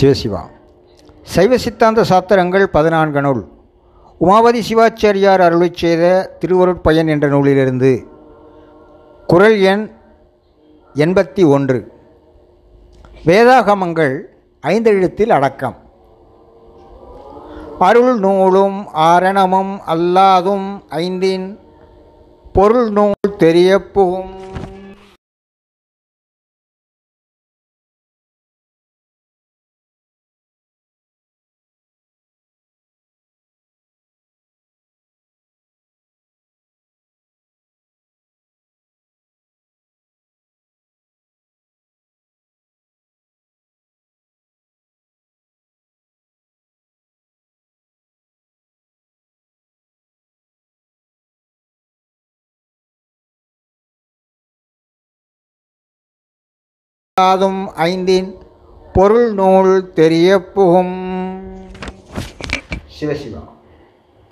சிவசிவா சைவ. சித்தாந்த சாத்திரங்கள் பதினான்கு நூல். உமாபதி சிவாச்சாரியார் அருளை செய்த திருவருட்பயன் என்ற நூலிலிருந்து குரல் எண் எண்பத்தி ஒன்று. வேதாகமங்கள் ஐந்தெழுத்தில் அடக்கம். அருள் நூலும் ஆரணமும் அல்லாதும் ஐந்தின் பொருள் நூல் தெரியப் புகும் ஐந்தின் பொருள் நூல் தெரியப்போகும். சிவசிவா.